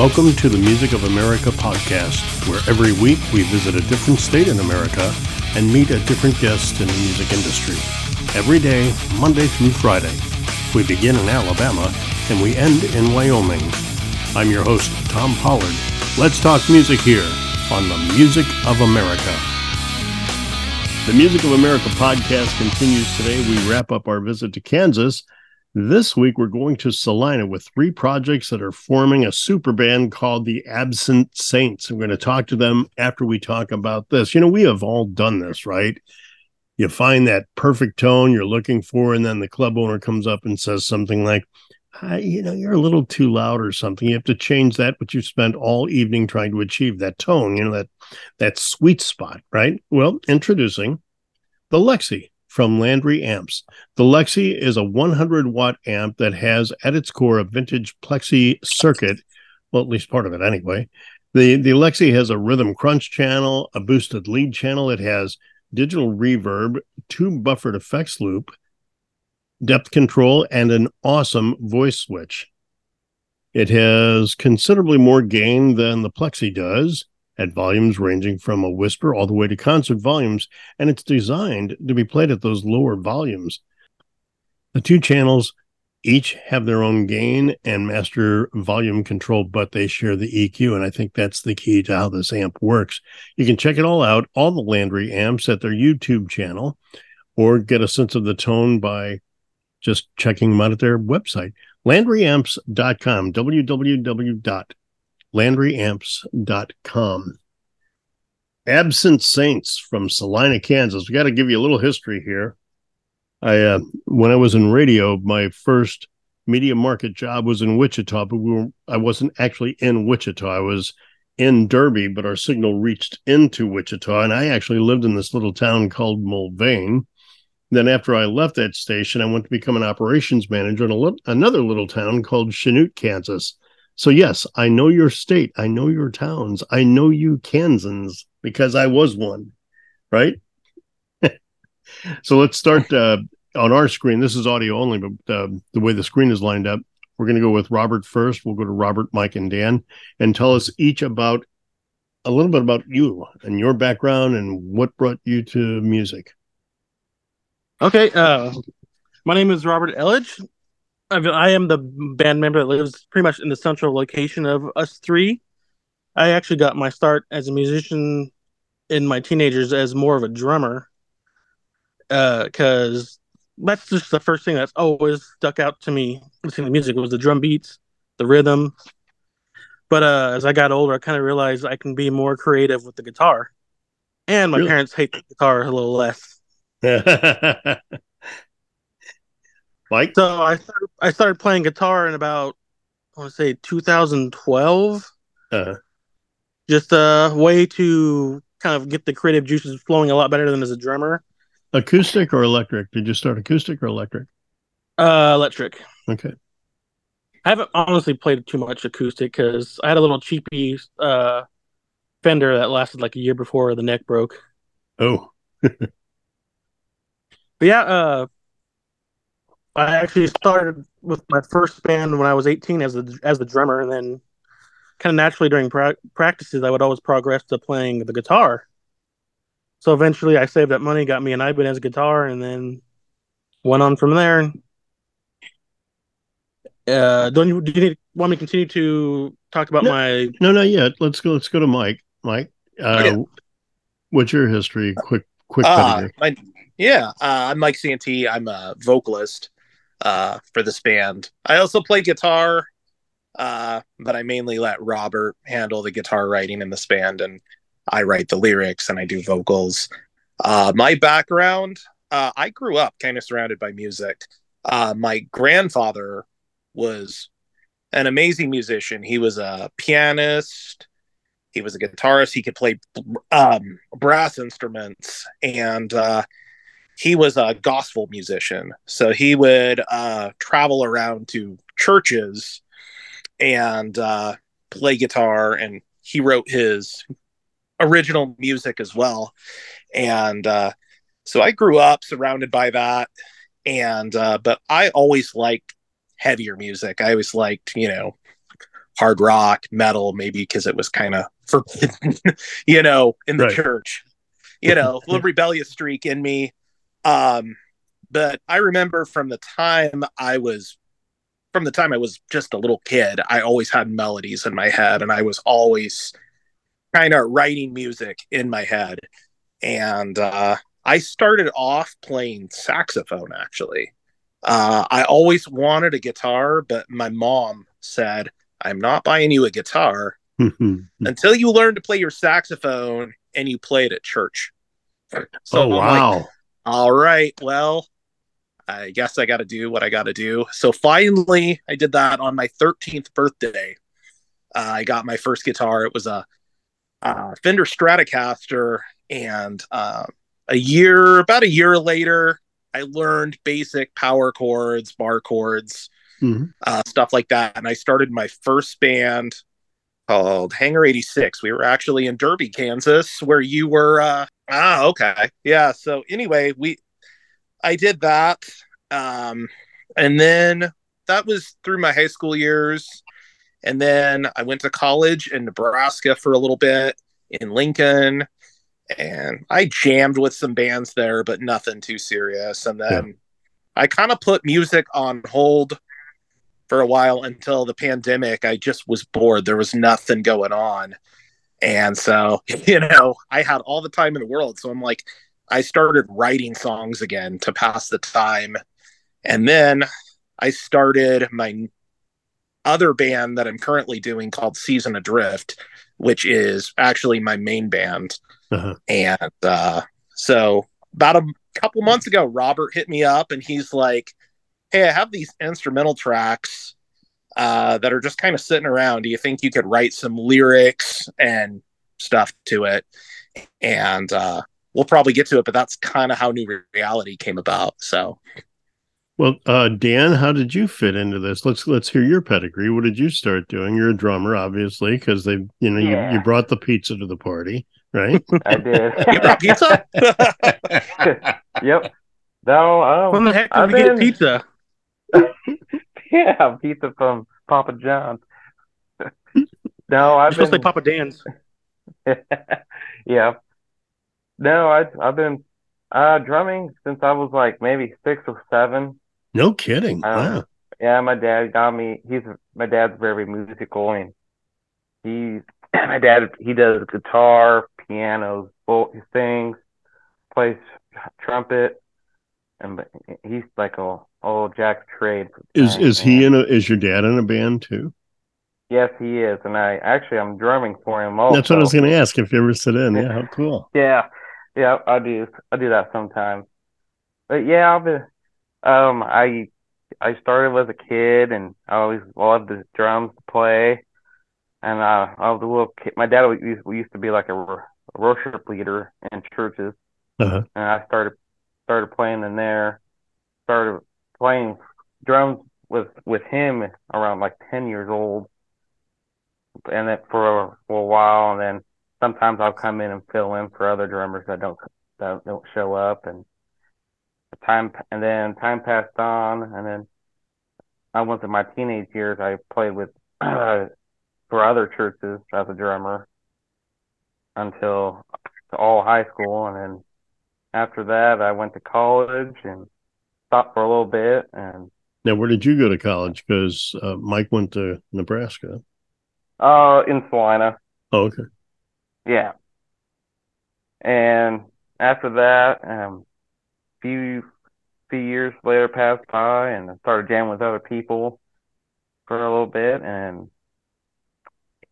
Welcome to the Music of America podcast, where every week we visit a different state in America and meet a different guest in the music industry. Every day, Monday through Friday. We begin in Alabama and we end in Wyoming. I'm your host, Tom Pollard. Let's talk music here on the Music of America. The Music of America podcast continues today. We wrap up our visit to Kansas this week, we're going to Salina with three projects that are forming a super band called the Absent Saints. I'm going to talk to them after we talk about this. You know, we have all done this, right? You find that perfect tone you're looking for, and then the club owner comes up and says something like, I, you know, you're a little too loud or something. You have to change that, but you spent all evening trying to achieve that tone, you know, that that sweet spot, right? Well, introducing the Lexi from Landry Amps. The Lexi is a 100 watt amp that has at its core a vintage plexi circuit, well, at least part of it anyway. The, the Lexi has a rhythm crunch channel, a boosted lead channel. It has digital reverb, two buffered effects loop, depth control, and an awesome voice switch. It has considerably more gain than the Plexi does at volumes ranging from a whisper all the way to concert volumes, and it's designed to be played at those lower volumes. The two channels each have their own gain and master volume control, but they share the EQ. And I think that's the key to how this amp works. You can check it all out, all the Landry amps at their YouTube channel, or get a sense of the tone by just checking them out at their website, landryamps.com, www landryamps.com. Absent Saints from Salina, Kansas. We got to give you a little history here. I uh, when I was in radio, my first media market job was in Wichita, but we were, I wasn't actually in Wichita. I was in Derby, but our signal reached into Wichita, and I actually lived in this little town called Mulvane. Then, after I left that station, I went to become an operations manager in a another little town called Chanute, Kansas. So yes, I know your state, I know your towns, I know you Kansans because I was one, right? so let's start uh, on our screen. This is audio only, but uh, the way the screen is lined up, we're going to go with Robert first. We'll go to Robert, Mike, and Dan, and tell us each about a little bit about you and your background and what brought you to music. Okay, uh, my name is Robert Elledge. I am the band member that lives pretty much in the central location of us three. I actually got my start as a musician in my teenagers as more of a drummer, because uh, that's just the first thing that's always stuck out to me listening to music was the drum beats, the rhythm. But uh, as I got older, I kind of realized I can be more creative with the guitar, and my really? parents hate the guitar a little less. Mike? So I started, I started playing guitar in about I want to say 2012. Uh-huh. Just a way to kind of get the creative juices flowing a lot better than as a drummer. Acoustic or electric? Did you start acoustic or electric? Uh, electric. Okay. I haven't honestly played too much acoustic because I had a little cheapy uh, Fender that lasted like a year before the neck broke. Oh. but yeah, uh, I actually started with my first band when I was 18 as the as the drummer, and then kind of naturally during pra- practices, I would always progress to playing the guitar. So eventually, I saved up money, got me an Ibanez guitar, and then went on from there. Uh, don't you do you need, want me to continue to talk about no, my? No, not yet. Let's go. Let's go to Mike. Mike, uh, okay. what's your history? Quick, quick. Uh, my, yeah, uh, I'm Mike Santee. I'm a vocalist uh, for this band. I also play guitar, uh, but I mainly let Robert handle the guitar writing in this band, and I write the lyrics and I do vocals. Uh, my background, uh, I grew up kind of surrounded by music. Uh, my grandfather was an amazing musician. He was a pianist. He was a guitarist. He could play um, brass instruments, and uh, he was a gospel musician. So he would uh, travel around to churches and uh, play guitar, and he wrote his original music as well. And uh, so I grew up surrounded by that. And uh, but I always liked heavier music. I always liked, you know, hard rock, metal, maybe because it was kind of forbidden, you know, in the Right. church. You know, a little rebellious streak in me. Um, but I remember from the time I was from the time I was just a little kid, I always had melodies in my head and I was always kind of writing music in my head. And uh, I started off playing saxophone actually. Uh, I always wanted a guitar, but my mom said, I'm not buying you a guitar until you learn to play your saxophone and you play it at church. So oh I'm like, wow. All right, well, I guess I got to do what I got to do. So finally, I did that on my 13th birthday. Uh, I got my first guitar. It was a, uh Fender Stratocaster, and uh, a year, about a year later, I learned basic power chords, bar chords, Mhm. uh, stuff like that. And I started my first band called Hangar 86. We were actually in Derby, Kansas, where you were. Ah, okay. Yeah. So anyway, we, I did that. Um, and then that was through my high school years. And then I went to college in Nebraska for a little bit in Lincoln. And I jammed with some bands there, but nothing too serious. And then I kind of put music on hold for a while until the pandemic. I just was bored. There was nothing going on. And so, you know, I had all the time in the world. So I'm like, I started writing songs again to pass the time. And then I started my other band that I'm currently doing called Season Adrift, which is actually my main band. Uh-huh. And uh, so about a couple months ago, Robert hit me up and he's like, Hey, I have these instrumental tracks uh, that are just kind of sitting around. Do you think you could write some lyrics and stuff to it? And uh, we'll probably get to it, but that's kind of how New Reality came about. So, Well, uh, Dan, how did you fit into this? Let's let's hear your pedigree. What did you start doing? You're a drummer, obviously, because they, you know, Yeah. you, you brought the pizza to the party, right? I did. you brought pizza? yep. No, When um, the heck did I've we get pizza? yeah, pizza from Papa John's. no, I've supposed to say. Papa Dan's. yeah. No, I I've been uh drumming since I was like maybe six or seven. no kidding. Don't Wow. Yeah, my dad got me. He's my dad's very musical, and he's my dad. He does guitar, piano, he sings, plays trumpet, and he's like a old jack trade. Is is he in a is your dad in a band too? Yes, he is, and I actually I'm drumming for him also. That's what I was going to ask. If you ever sit in, yeah, how cool. Yeah, yeah, I do. I do that sometimes. But yeah, I've been. Um, I I started as a kid, and I always loved the drums to play. And uh, I was a little kid. My dad used, we used to be like a, a worship leader in churches, Uh-huh. and I started started playing in there. Started playing drums with with him around like ten years old, and then for a, a while, and then sometimes I'll come in and fill in for other drummers that don't that don't show up, and time and then time passed on, and then I went to my teenage years. I played with for other churches as a drummer until all high school, and then after that, I went to college and stopped for a little bit, and Now, where did you go to college? Because uh, Mike went to Nebraska. uh, in Salina. Oh, okay. Yeah. And after that, um, few few years later passed by, and I started jamming with other people for a little bit, and, and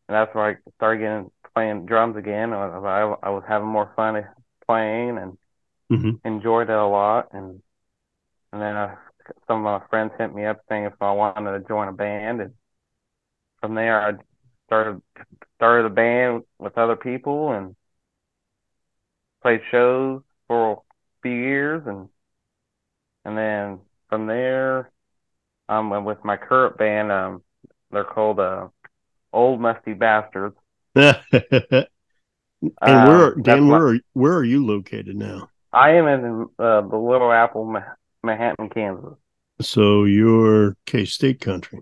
that's where I started getting playing drums again. I, I, I was having more fun playing and Mhm. enjoyed it a lot, and and then uh, some of my friends hit me up saying if I wanted to join a band, and from there I started started a band with other people and played shows for a few years and and then from there um with my current band um they're called uh Old Musty Bastards. and where, Um, that's Dan? my- Where are where are you located now? I am in uh, the Little Apple, Manhattan, Kansas. So you're K State country.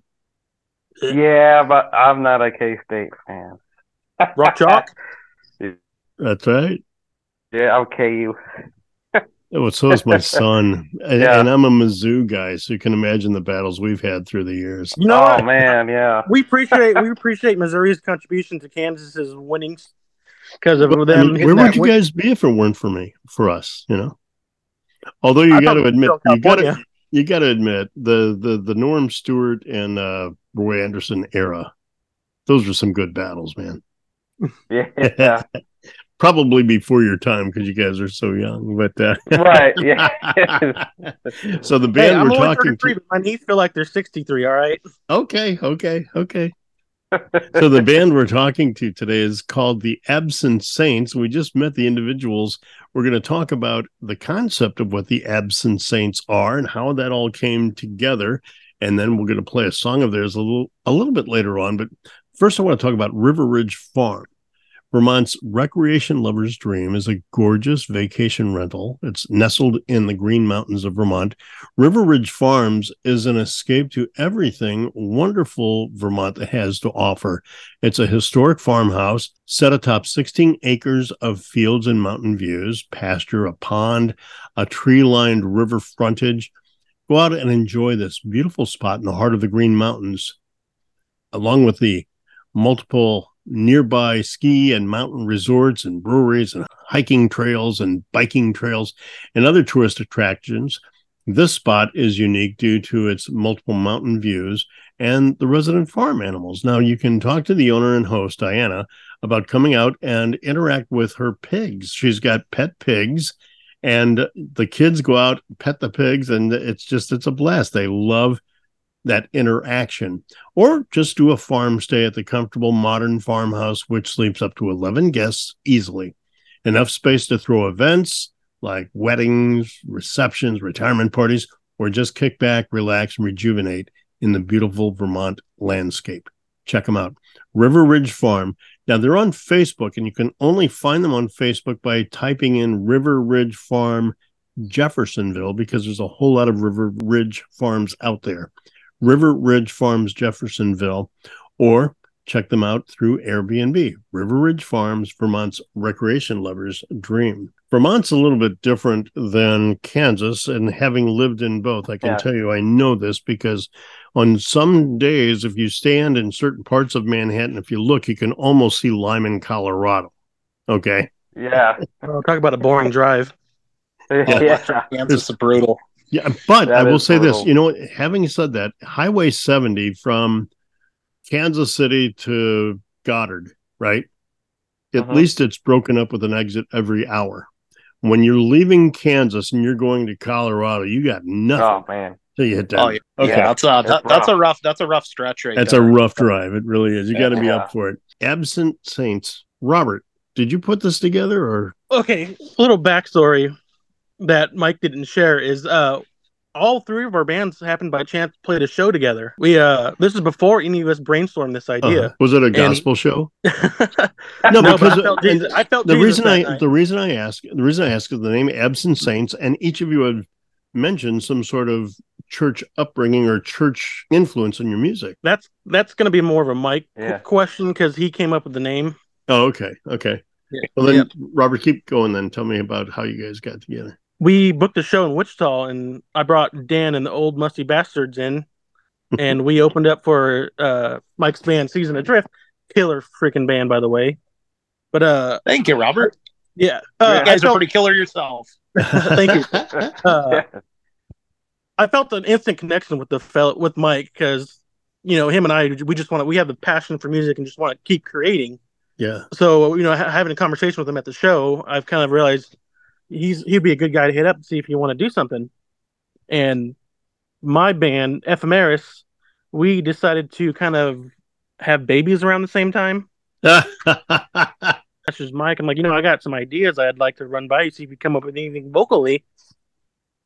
Yeah, but I'm not a K State fan. Rock Chalk? That's right. Yeah, I'm KU. Oh, so is my son, and, Yeah. and I'm a Mizzou guy, so you can imagine the battles we've had through the years. You know oh man, yeah. We appreciate we appreciate Missouri's contribution to Kansas's winnings because of I them. mean, where would you win- guys be if it weren't for me, for us? You know. Although you got to admit, you got to you got to admit the the the Norm Stewart and uh, Roy Anderson era. Those were some good battles, man. Yeah. Probably before your time because you guys are so young, but uh, Right, yeah. so the band I'm we're talking to. my niece feel like they're 63. All right. Okay, okay, okay. So the band we're talking to today is called the Absent Saints. We just met the individuals. We're going to talk about the concept of what the Absent Saints are and how that all came together, and then we're going to play a song of theirs a little a little bit later on. But first, I want to talk about River Ridge Farm. Vermont's recreation lover's dream is a gorgeous vacation rental. It's nestled in the Green Mountains of Vermont. River Ridge Farms is an escape to everything wonderful Vermont has to offer. It's a historic farmhouse set atop 16 acres of fields and mountain views, pasture, a pond, a tree lined river frontage. Go out and enjoy this beautiful spot in the heart of the Green Mountains, along with the multiple nearby ski and mountain resorts and breweries and hiking trails and biking trails and other tourist attractions. This spot is unique due to its multiple mountain views and the resident farm animals. Now, you can talk to the owner and host, Diana, about coming out and interact with her pigs. She's got pet pigs, and the kids go out, pet the pigs, and it's just, it's a blast. They love that interaction or just do a farm stay at the comfortable modern farmhouse, which sleeps up to 11 guests easily. Enough space to throw events like weddings, receptions, retirement parties, or just kick back, relax, and rejuvenate in the beautiful Vermont landscape. Check them out. River Ridge Farm. Now they're on Facebook, and you can only find them on Facebook by typing in River Ridge Farm Jeffersonville because there's a whole lot of River Ridge farms out there. River Ridge Farms Jeffersonville, or check them out through Airbnb. River Ridge Farms, Vermont's recreation lover's dream. Vermont's a little bit different than Kansas, and having lived in both, I can Yeah. tell you I know this because on some days, if you stand in certain parts of Manhattan, if you look, you can almost see Limon, Colorado. Okay. Yeah. Oh, talk about a boring drive. Yeah. Kansas is brutal. Yeah, but I will is say this, you know, having said that, Highway 70 from Kansas City to Goddard, right? At Mhm. least it's broken up with an exit every hour. When you're leaving Kansas and you're going to Colorado, you got nothing Oh man. till you hit that. Oh yeah, Okay. yeah. That's a that, that's a rough. rough that's a rough stretch right That's there. a rough drive. It really is. You got to be Yeah. up for it. Absent Saints. Robert, did you put this together or? Okay, little backstory that Mike didn't share is uh all three of our bands happened by chance played a show together. We uh this is before any of us brainstormed this Uh, idea. was it a he- gospel show? no, No, but because I felt Jesus, I felt the Jesus reason I night. the reason I ask the reason I ask is the name Absent Saints, and each of you have mentioned some sort of church upbringing or church influence in your music. that's that's going to be more of a Mike Yeah. question because he came up with the name. Oh, okay, okay. Yeah. Well, then Yep. Robert, keep going. Then tell me about how you guys got together. We booked a show in Wichita, and I brought Dan and the Old Musty Bastards in, and we opened up for uh, Mike's band, Season Adrift. Killer freaking band, by the way. But uh, Thank you, Robert. yeah, uh, you guys I are felt, pretty killer yourself. Thank you. Uh, I felt an instant connection with the fellow with Mike because you know him and I we just want to we have the passion for music and just want to keep creating. yeah. So you know ha- having a conversation with him at the show, I've kind of realized he's he'd be a good guy to hit up and see if you want to do something. And my band Ephemeris, we decided to kind of have babies around the same time. That's just Mike. I'm like, you know, I got some ideas I'd like to run by you, see if you come up with anything vocally.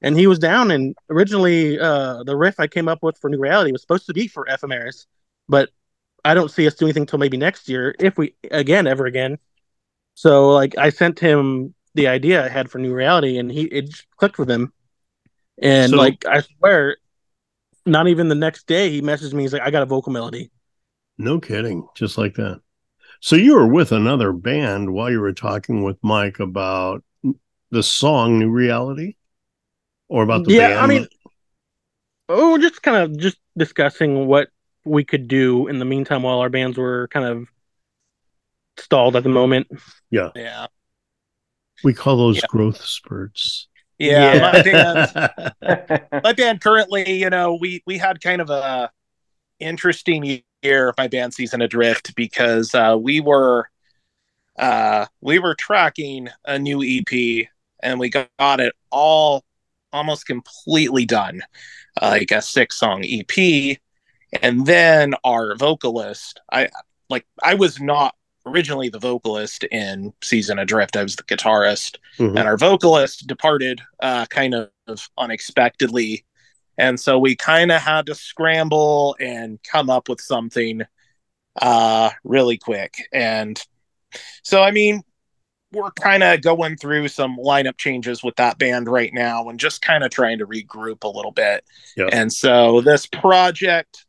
And he was down. And originally, uh, the riff I came up with for New Reality was supposed to be for Ephemeris, but I don't see us doing anything until maybe next year, if we again ever again. So, like, I sent him the idea I had for New Reality, and he it clicked with him. And So- like, I swear, not even the next day, he messaged me. He's like, "I got a vocal melody." No kidding. Just like that. So you were with another band while you were talking with Mike about the song New Reality? Or about the Yeah, band? I mean- Oh, just kind of just discussing what we could do in the meantime while our bands were kind of stalled at the moment. Yeah, yeah. We call those Yeah. growth spurts. Yeah. Yeah. My band my band currently, you know, we we had kind of a interesting year my band season adrift because uh we were uh we were tracking a new EP and we got it all almost completely done. Uh, like a six song EP and then our vocalist I like I was not originally the vocalist in Season Adrift. I was the guitarist Mhm. and our vocalist departed uh, kind of unexpectedly and so we kind of had to scramble and come up with something uh, really quick and so i mean we're kind of going through some lineup changes with that band right now and just kind of trying to regroup a little bit Yeah. and so this project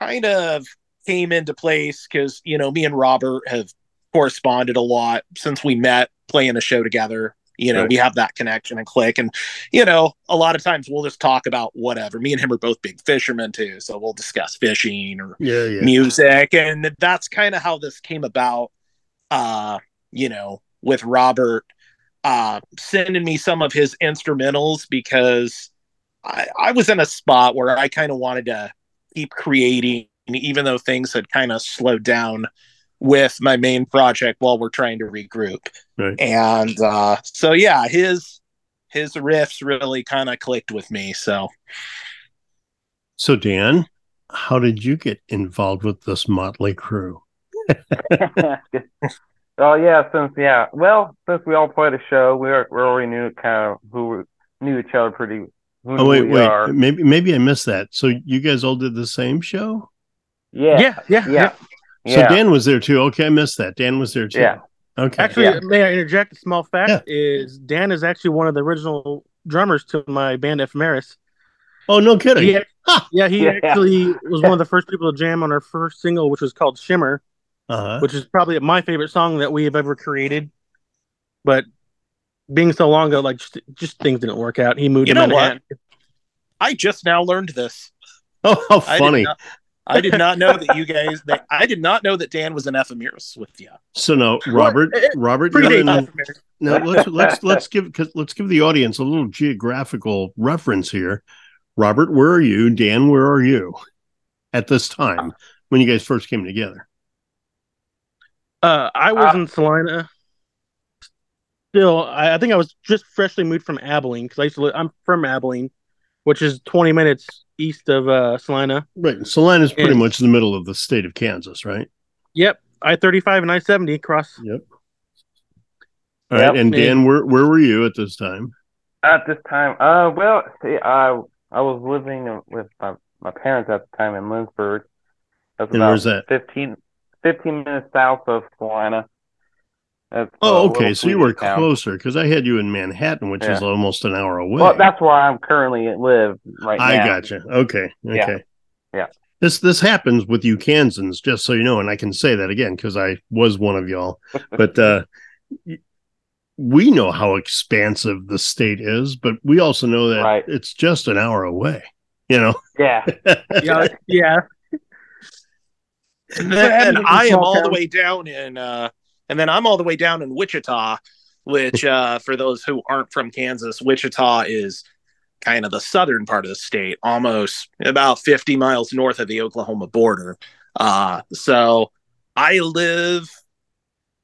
kind of came into place because you know me and robert have corresponded a lot since we met playing a show together. You know Right. we have that connection and click. And you know a lot of times we'll just talk about whatever. Me and him are both big fishermen too so we'll discuss fishing or Yeah, yeah. music. And that's kind of how this came about. Uh you know with robert uh sending me some of his instrumentals because i i was in a spot where i kind of wanted to keep creating even though things had kind of slowed down with my main project while we're trying to regroup Right. and uh so yeah his his riffs really kind of clicked with me so So Dan, how did you get involved with this motley crew? oh yeah, since yeah, well, since we all played a show, we are, we already knew kind of who knew each other pretty. Who Oh wait, we wait. are. Maybe maybe I missed that. So you guys all did the same show? Yeah, Yeah, yeah, yeah, yeah. So Dan was there too. Okay, I missed that. Dan was there too. Yeah. Okay. Actually, Yeah. may I interject? A small fact Yeah. is Dan is actually one of the original drummers to my band Ephemeris. oh no kidding. He, ac- Ha! yeah, he Yeah. actually was one of the first people to jam on our first single, which was called Shimmer, Uh-huh. which is probably my favorite song that we have ever created. But being so long ago, like just, just things didn't work out. He moved You to know what? I just now learned this Oh how I funny. Did not, I did not know that you guys. That I did not know that Dan was an ephemeris with you. So no, Robert Well, Robert you're Predates in, Ephemeris. now let's let's let's give 'cause let's give the audience a little geographical reference here. Robert, where are you? Dan, where are you at this time when you guys first came together? Uh, I was Uh, in Salina. Still, I, I think I was just freshly moved from Abilene because I used to live. I'm from Abilene, which is 20 minutes east of uh, Salina. Right. Salina is pretty And- much the middle of the state of Kansas, right? Yep, I 35 and I 70 cross. Yep. All right. Yep. And Dan, where where were you at this time? At this time, uh, well, see, I I was living with my, my parents at the time in Lindsborg. That's And about where's that? 15, 15 minutes south of Salina. That's Oh, okay. So you were town. closer because I had you in Manhattan, which is almost an hour away. Well, that's where I'm currently live right now. I now. gotcha. Okay. Okay. Yeah. This this happens with you Kansans, just so you know, and I can say that again because I was one of y'all. But uh we know how expansive the state is, but we also know that Right. it's just an hour away. You know. Yeah, Yeah, yeah. And then Abington's a I am small all the way down in, uh, and then I'm all the way down in Wichita, which uh, for those who aren't from Kansas, Wichita is kind of the southern part of the state, almost about 50 miles north of the Oklahoma border. Uh, so I live,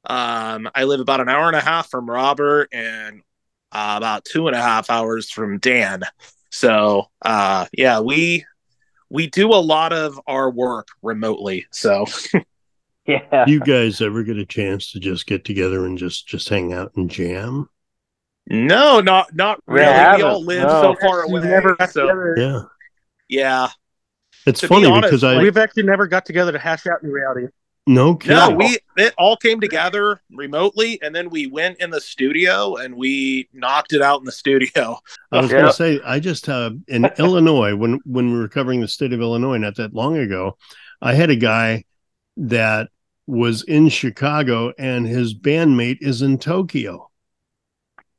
um, I live about an hour and a half from Robert and uh, about two and a half hours from Dan. So uh, yeah, we we do a lot of our work remotely. So yeah. you guys ever get a chance to just get together and just just hang out and jam? no, not not We really. We haven't, all live no. so far away. never so together. Yeah. yeah, It's To be funny honest, because I We've actually never got together to hash out new reality. no kidding. no, we it all came together remotely, and then we went in the studio and we knocked it out in the studio. I was Yeah. going to say, I just uh, in Illinois when when we were covering the state of Illinois not that long ago, I had a guy that was in Chicago and his bandmate is in Tokyo.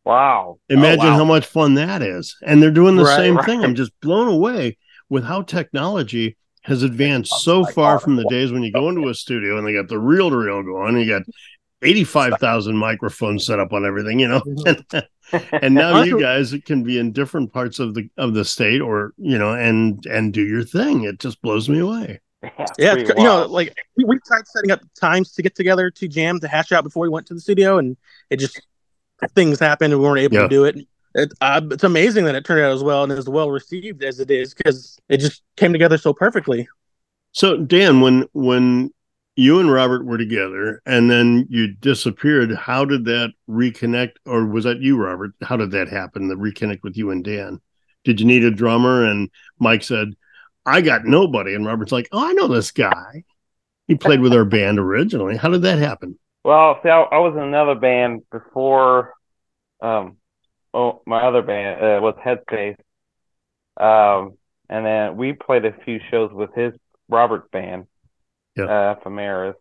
Wow. Imagine oh, wow. how much fun that is. And they're doing the Right, same right. thing. I'm just blown away with how technology has advanced Oh so far from the days when you go into a studio and they got the reel to reel going and you got 85,000 microphones set up on everything, you know. Mm-hmm. and now you guys can be in different parts of the of the state or, you know, and and do your thing. It just blows me away. Yeah, Yeah, pretty it's, you know, like we, we tried setting up times to get together to jam to hash out before we went to the studio, and it just things happened and we weren't able Yeah. to do it. It, uh, it's amazing that it turned out as well and as well received as it is because it just came together so perfectly. So Dan, when when you and Robert were together and then you disappeared, how did that reconnect or was that you, Robert? How did that happen? The reconnect with you and Dan? Did you need a drummer? And Mike said, I got nobody. And Robert's like, Oh, I know this guy. He played with our band originally. How did that happen? Well, see, I, I was in another band before. Um, oh, my other band uh, was Headspace. Um, and then we played a few shows with his Robert's band, Yeah. uh.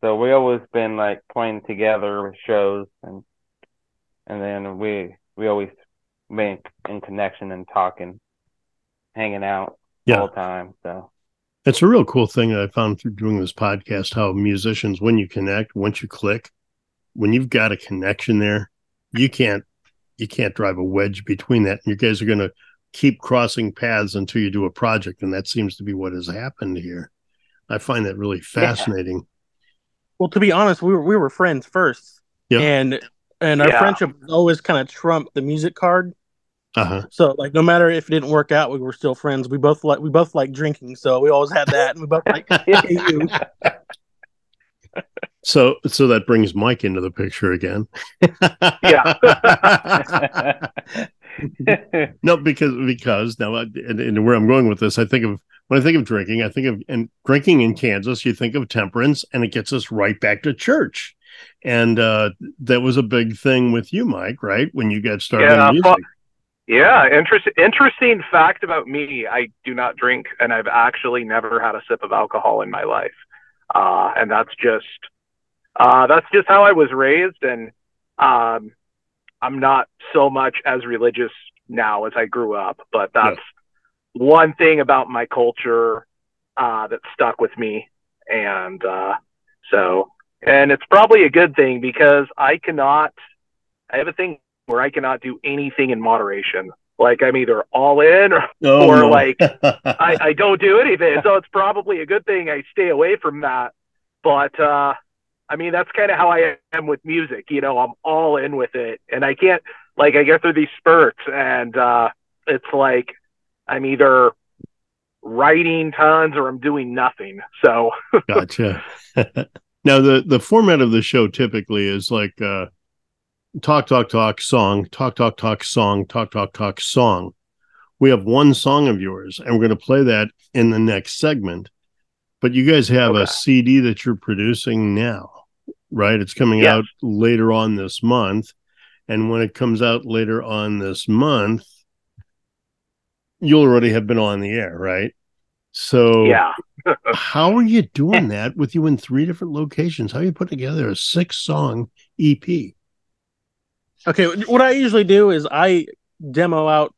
So we always been like playing together with shows, and and then we we always been in connection and talking, hanging out Yeah. all the time. So It's a real cool thing that I found through doing this podcast how musicians, when you connect, once you click, when you've got a connection there, you can't you can't drive a wedge between that. You guys are gonna keep crossing paths until you do a project, and that seems to be what has happened here. I find that really fascinating. Well, to be honest, we were we were friends first, Yeah. and and our Yeah. friendship always kind of trumped the music card. Uh-huh. So like, no matter if it didn't work out, we were still friends. We both like we both like drinking, so we always had that, and we both like AU. So so that brings Mike into the picture again. Yeah. no, because because now I- and, and where I'm going with this, I think of when I think of drinking, I think of and drinking in Kansas, you think of temperance, and it gets us right back to church. And uh that was a big thing with you, Mike, right? When you got started Yeah, in music. Yeah, interesting. Interesting fact about me: I do not drink, and I've actually never had a sip of alcohol in my life. Uh, and that's just uh, that's just how I was raised, and um, I'm not so much as religious now as I grew up. But that's one thing about my culture uh, that stuck with me, and uh, so and it's probably a good thing because I cannot. I have a thing where I cannot do anything in moderation. Like I'm either all in or Oh, or no. like, I, I don't do anything. So it's probably a good thing I stay away from that. But uh I mean that's kind of how I am with music. You know, I'm all in with it. And I can't like I get through these spurts and uh it's like I'm either writing tons or I'm doing nothing. So gotcha. now the the format of the show typically is like uh talk talk talk song, talk talk talk song, talk talk talk song. We have one song of yours and we're going to play that in the next segment. But you guys have a CD that you're producing now, right? It's coming Yes. out later on this month. And when it comes out later on this month, you'll already have been on the air, right? So yeah. how are you doing that with you in three different locations? How are you putting together a six song EP? Okay, what I usually do is I demo out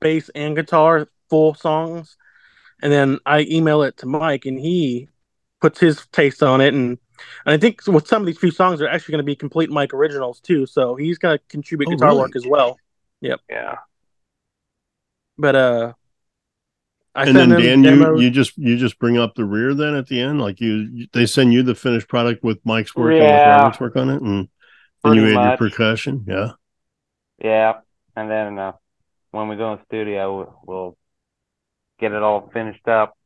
bass and guitar full songs, and then I email it to Mike, and he puts his taste on it. And, and I think with some of these few songs, they're actually going to be complete Mike originals too. So he's going to contribute Oh, guitar really? work as well. Yep. Yeah. But uh, I and then Dan, you demos. you just you just bring up the rear then at the end, like you you- they send you the finished product with Mike's work and with Robert's work on it, and then you Pretty add much. your percussion. Yeah, Yeah, and then uh, when we go in the studio, we'll, we'll get it all finished up.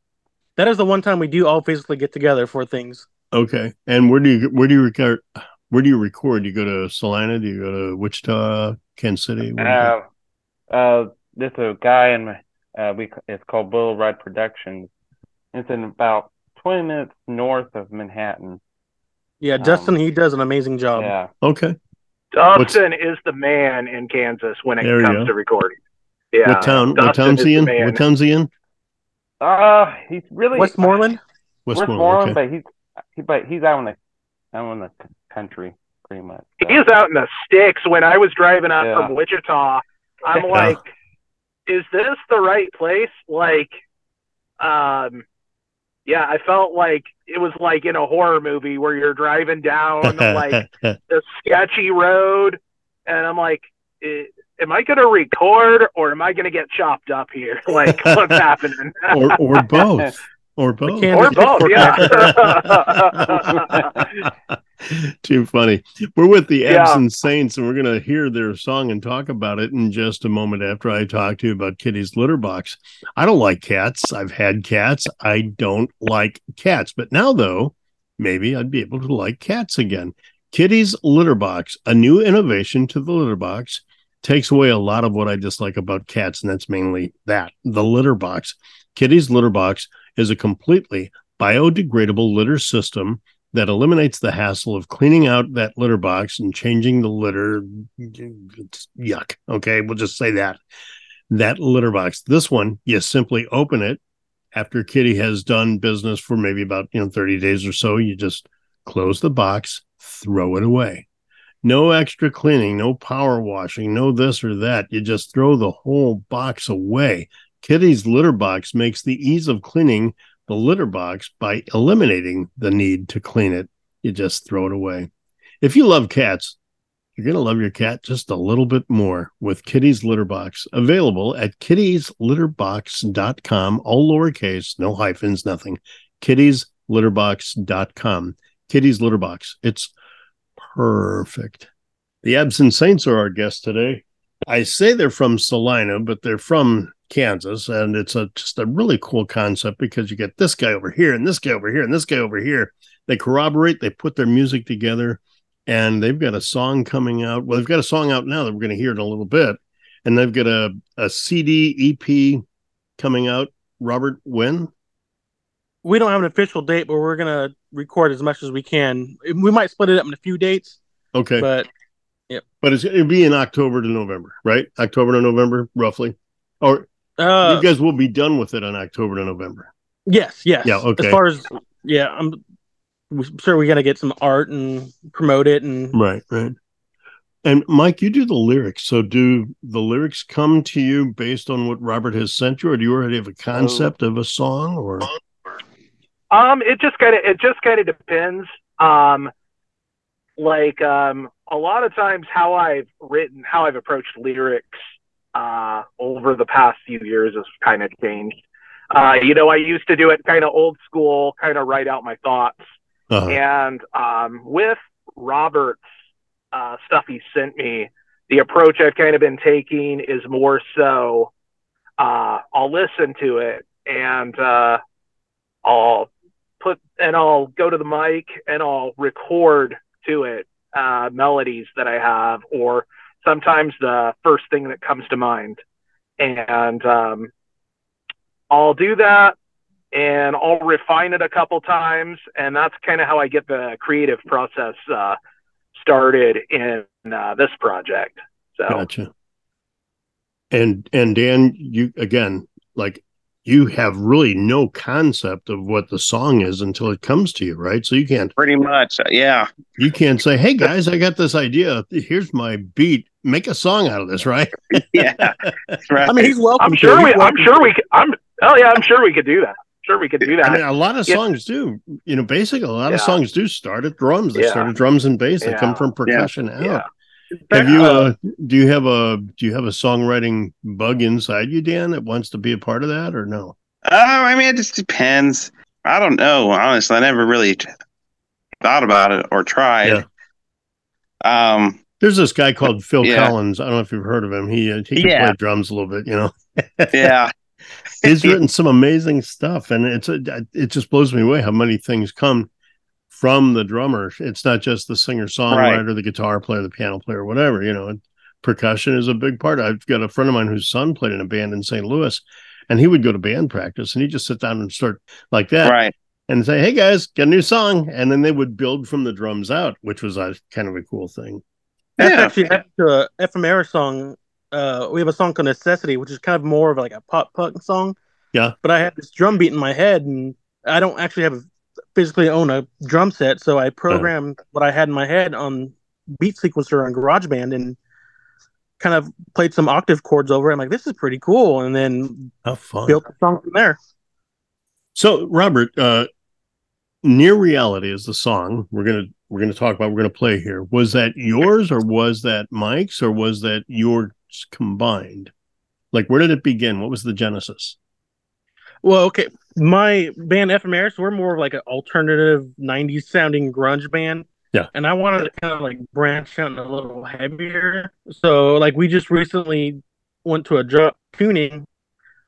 that is the one time we do all physically get together for things. okay. And where do you where do you record? Where do you record? Do you go to Salina? Do you go to Wichita, Kansas City? Where do? Uh, uh, there's a guy in my, uh, we it's called Bull Ride Productions. It's in about 20 minutes north of Manhattan. Yeah, Um, Justin, he does an amazing job. Yeah, Okay. Dustin is the man in Kansas when it There you comes to recording. Yeah. what town? What Dustin town's is he the in? man. What town's he in? uh, he's really Westmoreland. Westmoreland. Westmoreland, okay. but he's he, but he's out in the out in the c- country pretty much. so. He's out in the sticks. When I was driving up Yeah. from Wichita, I'm like, is this the right place? Like, um, yeah, I felt like it was like in a horror movie where you're driving down like the sketchy road, and I'm like, am I gonna record or am I gonna get chopped up here? Like, what's happening? or or both. Or both. or both, yeah. Too funny. We're with the Yeah. Absent Saints, and we're going to hear their song and talk about it in just a moment after I talk to you about Kitty's litter box. I don't like cats. I've had cats. I don't like cats. But now, though, maybe I'd be able to like cats again. Kitty's litter box, a new innovation to the litter box, takes away a lot of what I dislike about cats, and that's mainly that the litter box. Kitty's litter box is a completely biodegradable litter system that eliminates the hassle of cleaning out that litter box and changing the litter. It's yuck. Okay, we'll just say that. That litter box. This one, you simply open it after Kitty has done business for maybe about you know 30 days or so. You just close the box, throw it away. No extra cleaning, no power washing, no this or that. You just throw the whole box away. Kitty's litter box makes the ease of cleaning the litter box by eliminating the need to clean it. You just throw it away. If you love cats, you're going to love your cat just a little bit more with Kitty's Litter Box, available at kittieslitterbox.com, all lowercase, no hyphens, nothing. kittieslitterbox.com. Kitty's Litter Box. It's perfect. The Absent Saints are our guests today. I say they're from Salina, but they're from Kansas, and it's a just a really cool concept because you get this guy over here and this guy over here and this guy over here. They corroborate, they put their music together, and they've got a song coming out. Well, they've got a song out now that we're going to hear in a little bit, and they've got a a CD EP coming out. Robert, when? we don't have an official date, but we're gonna record as much as we can. We might split it up in a few dates, Okay, but but it's, it'll be in October to November, right? October to November, roughly. Or uh, you guys will be done with it on October to November. yes, yes. Yeah, okay. As far as yeah, I'm sure we're sure we got to get some art and promote it, and Right, right. And Mike, you do the lyrics. So do the lyrics come to you based on what Robert has sent you, or do you already have a concept of a song or Um, it just kind of it just kind of depends. Um, like um, a lot of times how I've written, how I've approached lyrics uh, over the past few years has kind of changed. Uh, you know, I used to do it kind of old school, kind of write out my thoughts. uh And um, with Robert's uh, stuff he sent me, the approach I've kind of been taking is more so uh, I'll listen to it and uh, I'll put and I'll go to the mic and I'll record to it uh, melodies that I have or sometimes the first thing that comes to mind. And um, I'll do that and I'll refine it a couple times, and that's kind of how I get the creative process uh, started in uh, this project. So gotcha. And and Dan, you again, like you have really no concept of what the song is until it comes to you, right? So you can't Pretty much, uh, yeah. you can't say, "Hey guys, I got this idea. Here's my beat. Make a song out of this," right? Yeah, right. I mean, he's welcome. I'm sure He's we, I'm sure we, could, I'm, oh yeah, I'm sure we could do that. Sure we could do that. I mean, a lot of Yeah. songs do. You know, basically, a lot of songs do start at drums. They Yeah. start at drums and bass. They come from percussion out. Yeah. Have you? Uh, do you have a Do you have a songwriting bug inside you, Dan, that wants to be a part of that, or no? Oh, I mean, it just depends. I don't know. Honestly, I never really thought about it or tried. Um, There's this guy called Phil Yeah. Collins. I don't know if you've heard of him. He uh, he can Yeah. play drums a little bit. You know, yeah, he's written some amazing stuff, and it's a, it just blows me away how many things come from the drummer. It's not just the singer songwriter, the guitar player, the piano player, whatever. You know, percussion is a big part. I've got a friend of mine whose son played in a band in St. Louis, and he would go to band practice, and he'd just sit down and start like that, right. and say, "Hey guys, got a new song," and then they would build from the drums out, which was a kind of a cool thing. That's Yeah. actually next to a Ephemeris song. Uh, we have a song called Necessity, which is kind of more of like a pop punk song. Yeah. But I had this drum beat in my head, and I don't actually have physically own a drum set, so I programmed uh-huh. what I had in my head on Beat Sequencer on GarageBand and kind of played some octave chords over it. I'm like, this is pretty cool, and then built the song from there. So, Robert, uh, "Near Reality" is the song we're gonna we're gonna talk about. We're gonna play here. Was that yours, or was that Mike's, or was that yours combined? Like, where did it begin? What was the genesis? Well, okay, my band Ephemeris, we're more of like an alternative '90s sounding grunge band. Yeah. And I wanted to kind of like branch out a little heavier. So like we just recently went to a drop tuning,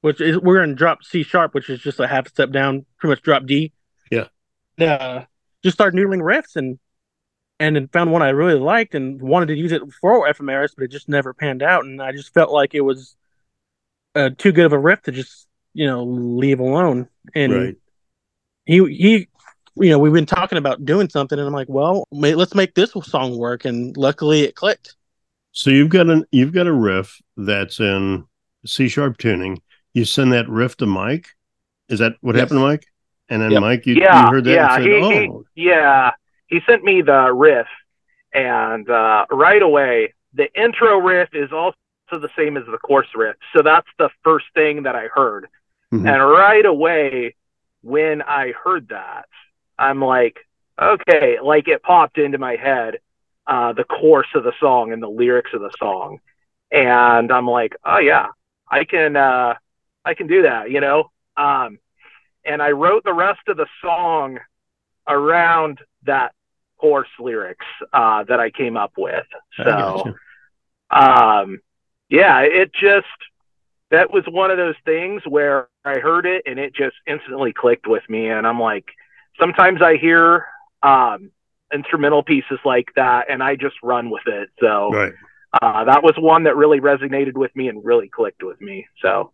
which is we're in drop C sharp, which is just a half step down, pretty much drop D. Yeah. Uh, just started noodling riffs and and then found one I really liked and wanted to use it for Ephemeris, but it just never panned out. And I just felt like it was uh, too good of a riff to just you know leave alone. And right. he he you know, we've been talking about doing something, and I'm like, well, let's make this song work, and luckily it clicked. So you've got an you've got a riff that's in C sharp tuning. You send that riff to Mike. Is that what yes. happened to Mike? And then yep. Mike, you, yeah, you heard that yeah, said, he, "Oh, he, yeah." He sent me the riff, and uh, right away, the intro riff is also the same as the chorus riff. So that's the first thing that I heard, mm-hmm. and right away, when I heard that, I'm like, okay, like it popped into my head, uh, the course of the song and the lyrics of the song. And I'm like, oh yeah, I can, uh, I can do that, you know? Um, and I wrote the rest of the song around that course lyrics, uh, that I came up with. So, um, yeah, it just, that was one of those things where I heard it and it just instantly clicked with me. And I'm like, sometimes I hear um, instrumental pieces like that and I just run with it. So right. uh, that was one that really resonated with me and really clicked with me. So.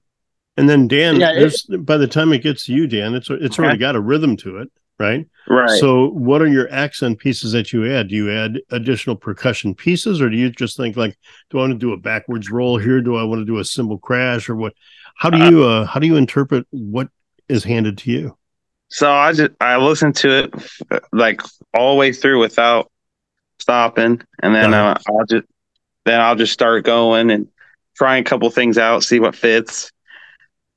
And then Dan, yeah, it, by the time it gets to you, Dan, it's it's okay. already got a rhythm to it, right? Right. So, what are your accent pieces that you add? Do you add additional percussion pieces, or do you just think like, do I want to do a backwards roll here? Do I want to do a cymbal crash, or what? How do uh, you uh, how do you interpret what is handed to you? So I just I listened to it like all the way through without stopping, and then uh, I'll just then I'll just start going and trying a couple things out, see what fits,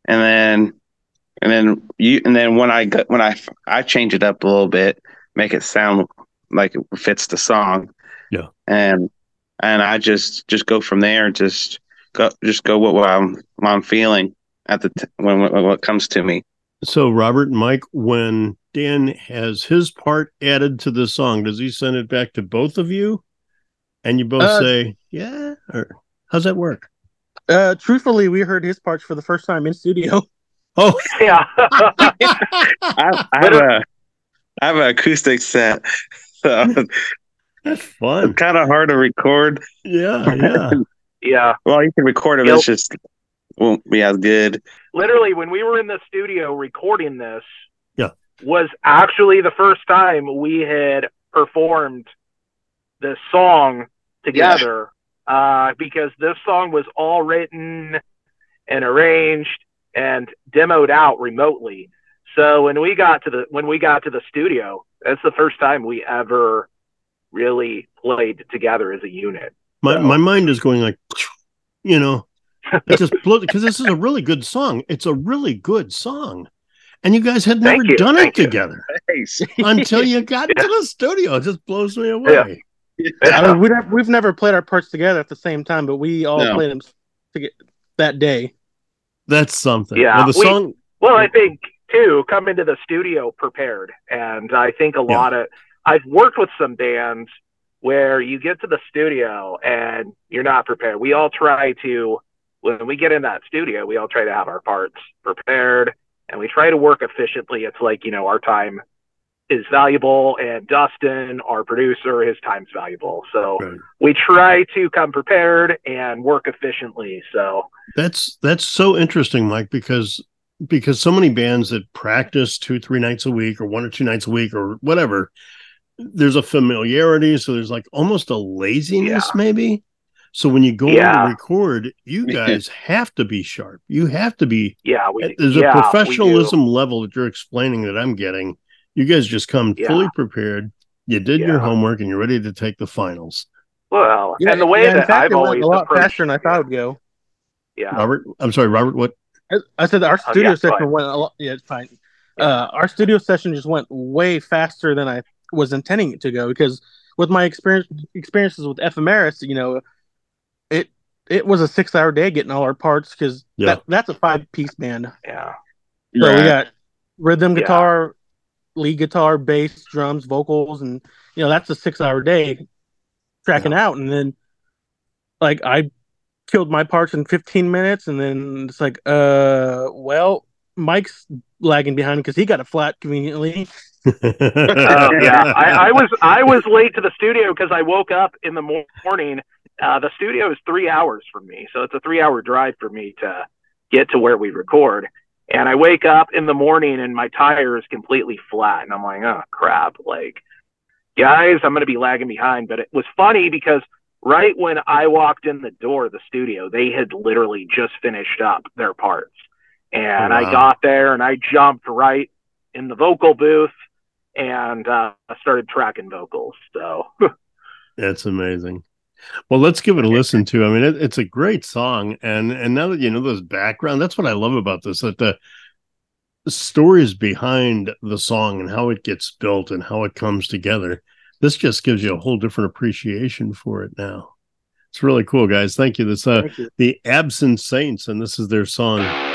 and then and then you and then when I got when I I change it up a little bit, make it sound like it fits the song. Yeah, and and I just just go from there. Just go just go what, what I'm what I'm feeling at the t- when, when what comes to me. So, Robert and Mike, when Dan has his part added to the song, does he send it back to both of you? And you both uh, say, yeah? Or how's that work? Uh, truthfully, we heard his parts for the first time in studio. Oh, yeah. I, I, have a, I have an acoustic set. So That's fun. It's kind of hard to record. Yeah, yeah. yeah. Well, you can record it, yep. it's just won't be as good. Literally, when we were in the studio recording this, yeah, was actually the first time we had performed this song together. Yeah. Uh, because this song was all written and arranged and demoed out remotely. So when we got to the when we got to the studio, that's the first time we ever really played together as a unit. My so. my mind is going like, you know, it just blows because this is a really good song. It's a really good song. And you guys had never done it you. together until you got yeah. into the studio. It just blows me away. Yeah. I mean, we've, we've never played our parts together at the same time, but we all no. played them that day. That's something. Yeah. Well, the we, song. Well, I think too, come into the studio prepared, and I think a lot of I've worked with some bands where you get to the studio and you're not prepared. We all try to when we get in that studio, we all try to have our parts prepared and we try to work efficiently. It's like, you know, our time is valuable and Dustin, our producer, his time's valuable. So right. we try to come prepared and work efficiently. So that's that's so interesting, Mike, because because so many bands that practice two, three nights a week or one or two nights a week or whatever, there's a familiarity. So there's like almost a laziness, yeah. maybe. So when you go yeah. to record, you guys have to be sharp. You have to be. Yeah, we, there's yeah, a professionalism level that you're explaining that I'm getting You guys just come Yeah. fully prepared. You did your homework and you're ready to take the finals. Well, Yeah, and the way yeah, that fact, I've it went always a lot approached- faster than I thought it would go. Yeah. Robert, I'm sorry, Robert. What? I, I said that our Oh, studio yeah, session went a lot. Yeah, it's fine. Uh, our studio session just went way faster than I was intending it to go because with my experience experiences with Ephemeris, you know, it it was a six hour day getting all our parts because Yeah. that, that's a five piece band. Yeah. So we got rhythm Yeah. guitar, lead guitar, bass, drums, vocals, and you know that's a six hour day tracking out. And then like I killed my parts in 15 minutes, and then it's like, uh, well, Mike's lagging behind because he got a flat conveniently. Oh, yeah, I, I was I was late to the studio because I woke up in the morning. Uh, the studio is three hours from me, so it's a three-hour drive for me to get to where we record. And I wake up in the morning and my tire is completely flat, and I'm like, oh crap! Like, guys, I'm gonna be lagging behind. But it was funny because right when I walked in the door of the studio, they had literally just finished up their parts, and Wow. I got there and I jumped right in the vocal booth and uh, I started tracking vocals. So That's amazing. Well, let's give it a listen to. I mean, it, it's a great song, and and now that you know those background, that's what I love about this. That the stories behind the song and how it gets built and how it comes together. This just gives you a whole different appreciation for it now. It's really cool, guys. Thank you. This uh, Thank you. the Absent Saints, and this is their song.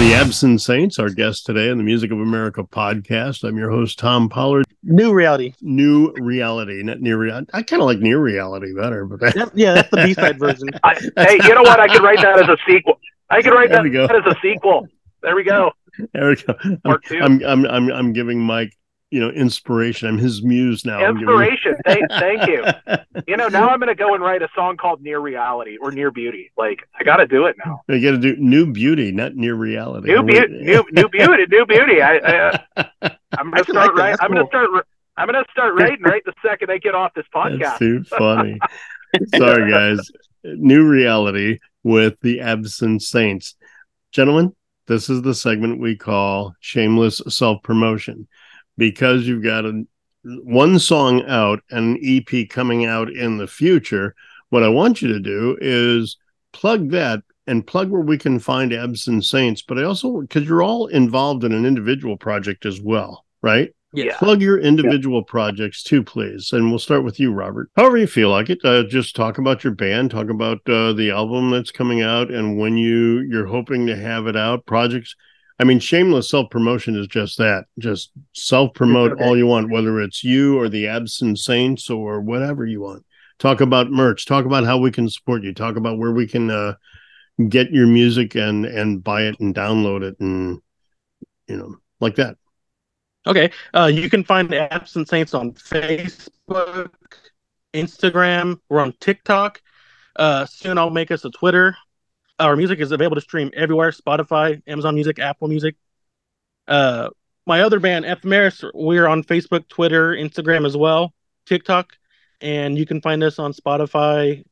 The Absent Saints, our guest today on the Music of America podcast. I'm your host, Tom Pollard. New reality. New reality, not near reality. I kind of like near reality better, but That- yeah, that's the B side version. I, hey, you know what? I could write that as a sequel. I could write There that as a sequel. There we go. there we go. I'm, I'm, I'm, I'm, I'm giving Mike, you know, inspiration. I'm his muse now. I'm giving- Inspiration. Thank, thank you. You know, now I'm going to go and write a song called Near Reality or Near Beauty. Like, I got to do it now. You got to do new beauty, not near reality. New beauty, new, new beauty, new beauty. I, I, uh, I'm going to start like that. right. I'm going to cool. start. I'm going to start writing right the second I get off this That's podcast. too funny. Sorry, guys. New reality with the Absent Saints. Gentlemen, this is the segment we call shameless self promotion because you've got a one song out and an EP coming out in the future. What I want you to do is plug that and plug where we can find Absent Saints, but I also because you're all involved in an individual project as well, right? Yeah. plug your individual projects too, please. And we'll start with you, Robert. However you feel like it. Uh, just talk about your band, talk about uh, the album that's coming out, and when you you're hoping to have it out. Projects. I mean, shameless self promotion is just that. Just self promote Okay. all you want, whether it's you or the Absent Saints or whatever you want. Talk about merch. Talk about how we can support you. Talk about where we can uh, get your music and and buy it and download it and you know like that. Okay. Uh, you can find Absent Saints on Facebook, Instagram. We're on TikTok. Uh, soon I'll make us a Twitter. Our music is available to stream everywhere: Spotify, Amazon Music, Apple Music. Uh, my other band, Ephemeris, we're on Facebook, Twitter, Instagram as well, TikTok, and you can find us on Spotify.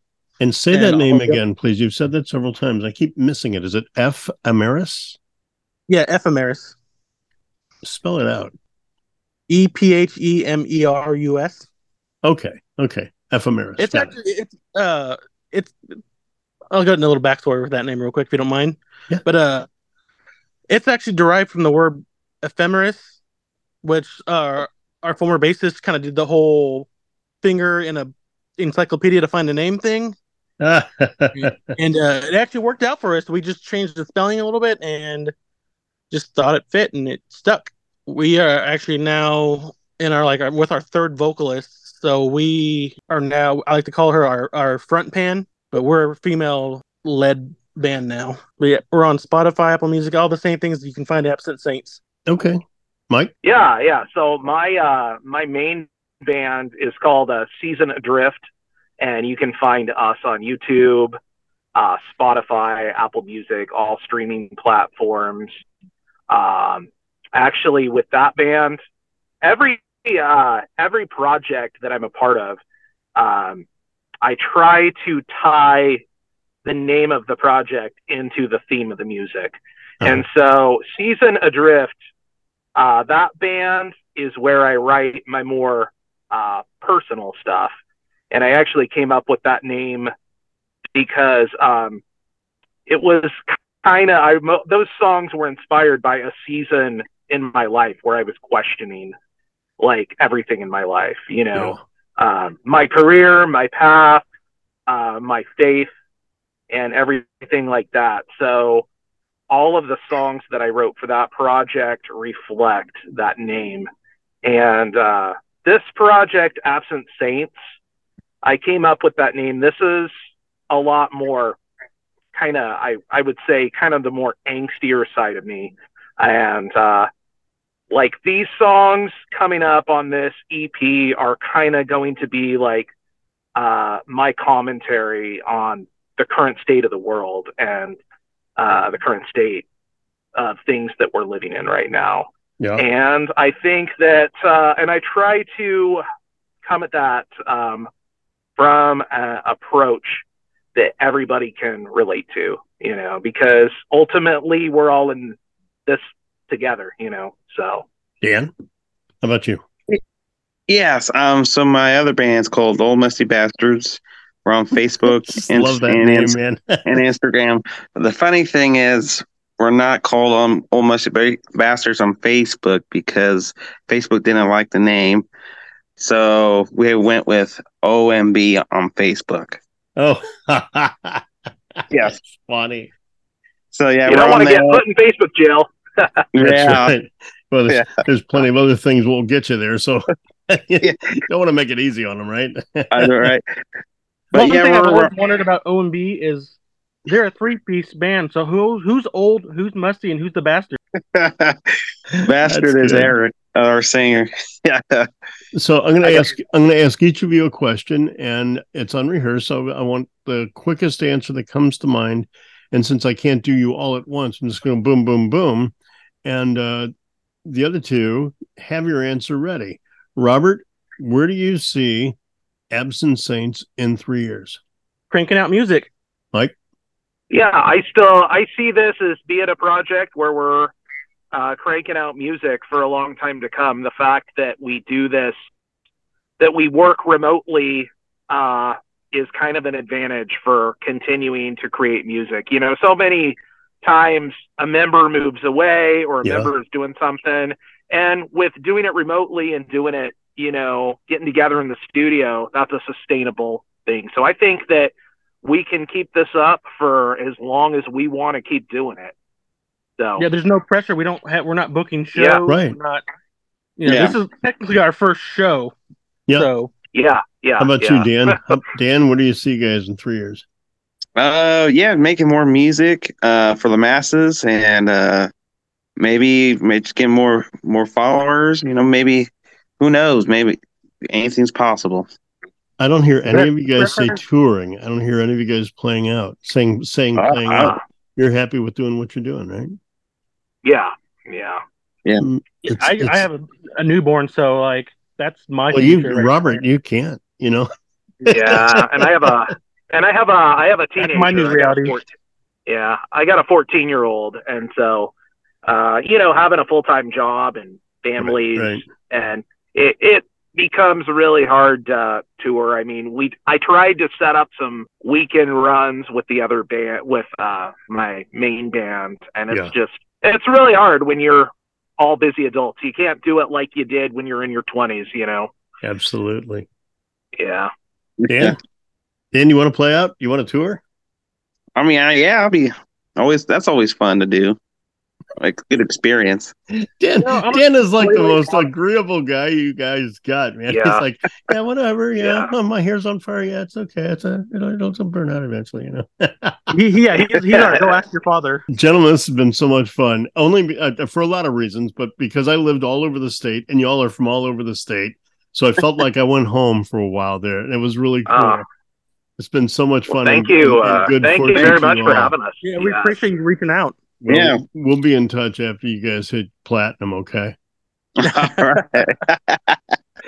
And say And that name again, please. You've said that several times. I keep missing it. Is it F? Yeah, Ephemeris. Spell it out. E P H E M E R U S. Okay. Okay. F Ameris. It's Got it. actually it's uh it's I'll go into a little backstory with that name real quick if you don't mind. Yeah. But uh it's actually derived from the word ephemeris, which uh our former bassist kind of did the whole finger in a encyclopedia to find a name thing. And uh it actually worked out for us. We just changed the spelling a little bit and just thought it fit and it stuck. We are actually now in our like our, with our third vocalist. So we are now I like to call her our, our front pan, but we're a female led band now. We, we're on Spotify, Apple Music, all the same things you can find Absent Saints. okay. Mike? Yeah, yeah. So my uh my main band is called uh, Season Adrift, and you can find us on YouTube, uh, Spotify, Apple Music, all streaming platforms. Um, actually, with that band, every uh, every project that I'm a part of, um, I try to tie the name of the project into the theme of the music. And so, Season Adrift, uh, that band is where I write my more uh, personal stuff. And I actually came up with that name because um, it was kind of those songs were inspired by a season in my life where I was questioning like everything in my life, you know, um, my career, my path, uh, my faith, and everything like that. So all of the songs that I wrote for that project reflect that name. And uh, this project, Absent Saints, I came up with that name. This is a lot more kind of, I, I would say, kind of the more angstier side of me. And uh, like these songs coming up on this EP are kind of going to be like uh, my commentary on the current state of the world and uh, the current state of things that we're living in right now. Yeah. And I think that, uh, and I try to come at that um, from an approach that everybody can relate to, you know, because ultimately we're all in this together, you know. So Dan? How about you? Yes. Um. So my other band's called Old Musty Bastards. We're on Facebook Just and, love that and, name, man. and Instagram. But the funny thing is, we're not called um, Old Musty Bastards on Facebook because Facebook didn't like the name. So we went with OMB on Facebook. oh. Yes. Funny. So yeah, you don't want to get put in Facebook jail. That's Yeah, right. Well, there's, Yeah. there's plenty of other things will get you there, so you don't want to make it easy on them, right? I know, right. But One yeah, thing I've we're, always wondered about OMB is they're a three piece band. So who who's old, who's musty, and who's the bastard? That's Bastard is good. Eric, our singer. Yeah. So I'm gonna ask I'm going to ask each of you a question, and it's unrehearsed. So I want the quickest answer that comes to mind. And since I can't do you all at once, I'm just going to boom, boom, boom, and uh, the other two have your answer ready. Robert, where do you see Absent Saints in three years? Cranking out music. Mike? Yeah, I still I see this as being a project where we're uh, cranking out music for a long time to come. The fact that we do this, that we work remotely, uh, is kind of an advantage for continuing to create music. You know, so many times a member moves away or a Yeah. member is doing something, and with doing it remotely and doing it, you know, getting together in the studio, that's a sustainable thing. So I think that we can keep this up for as long as we want to keep doing it. So Yeah, there's no pressure. We don't have. We're not booking shows. Yeah. Right. We're not. You know, Yeah. this is technically our first show. Yeah. So yeah, yeah. How about yeah. you, Dan? Dan, what do you see guys in three years? Uh, yeah, making more music uh for the masses, and uh maybe maybe just get more more followers. You know, maybe who knows? Maybe anything's possible. I don't hear any of you guys say touring. I don't hear any of you guys playing out, saying saying Uh, playing uh. out. You're happy with doing what you're doing, right? Yeah, yeah. It's- I, it's- I have a, a newborn, so like that's my well, you, right Robert, there. you can't. You know, yeah, and I have a and I have a I have a teenager. That's my new I reality. 14 yeah, I got a 14 year old, and so uh, you know, having a full time job and families, right. and it it becomes really hard uh, tour. I mean, we I tried to set up some weekend runs with the other band with uh, my main band, and it's Yeah. just it's really hard when you're all busy adults. You can't do it like you did when you're in your 20s. You know? absolutely. Yeah. Dan, Dan, you want to play out? You want to tour? I mean, I, yeah, I'll be always. That's always fun to do. Like good experience. Dan, No, Dan is like the most fun. agreeable guy you guys got, man. He's like, yeah, whatever. Yeah, Yeah. oh, my hair's on fire. Yeah, it's okay. It's a it'll, it'll burn out eventually. You know. He, he- yeah, he's, he's our go ask your father. Gentlemen, this has been so much fun. Only uh, for a lot of reasons, but because I lived all over the state, and y'all are from all over the state, so I felt like I went home for a while there, and it was really cool. Ah. It's been so much Well, fun. thank and- you. and- and Uh, good thank you very to much for all. having us. Yeah, we Yeah. appreciate you reaching out. We'll- Yeah. we'll be in touch after you guys hit platinum. Okay. All right.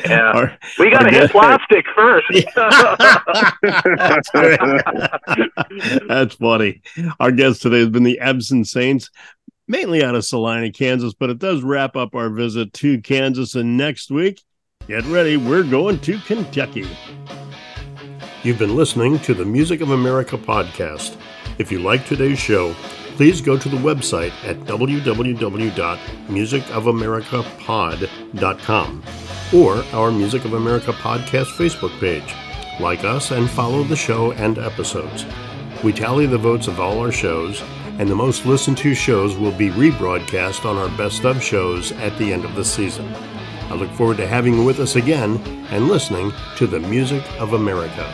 Yeah. All right. We got to hit plastic first. That's funny. Our guest today has been the Absent Saints, mainly out of Salina, Kansas, but it does wrap up our visit to Kansas. And next week, get ready, we're going to Kentucky. You've been listening to the Music of America podcast. If you like today's show, please go to the website at www.musicofAmericaPod.com or our Music of America podcast Facebook page. Like us and follow the show and episodes. We tally the votes of all our shows, and the most listened to shows will be rebroadcast on our best of shows at the end of the season. I look forward to having you with us again and listening to the Music of America.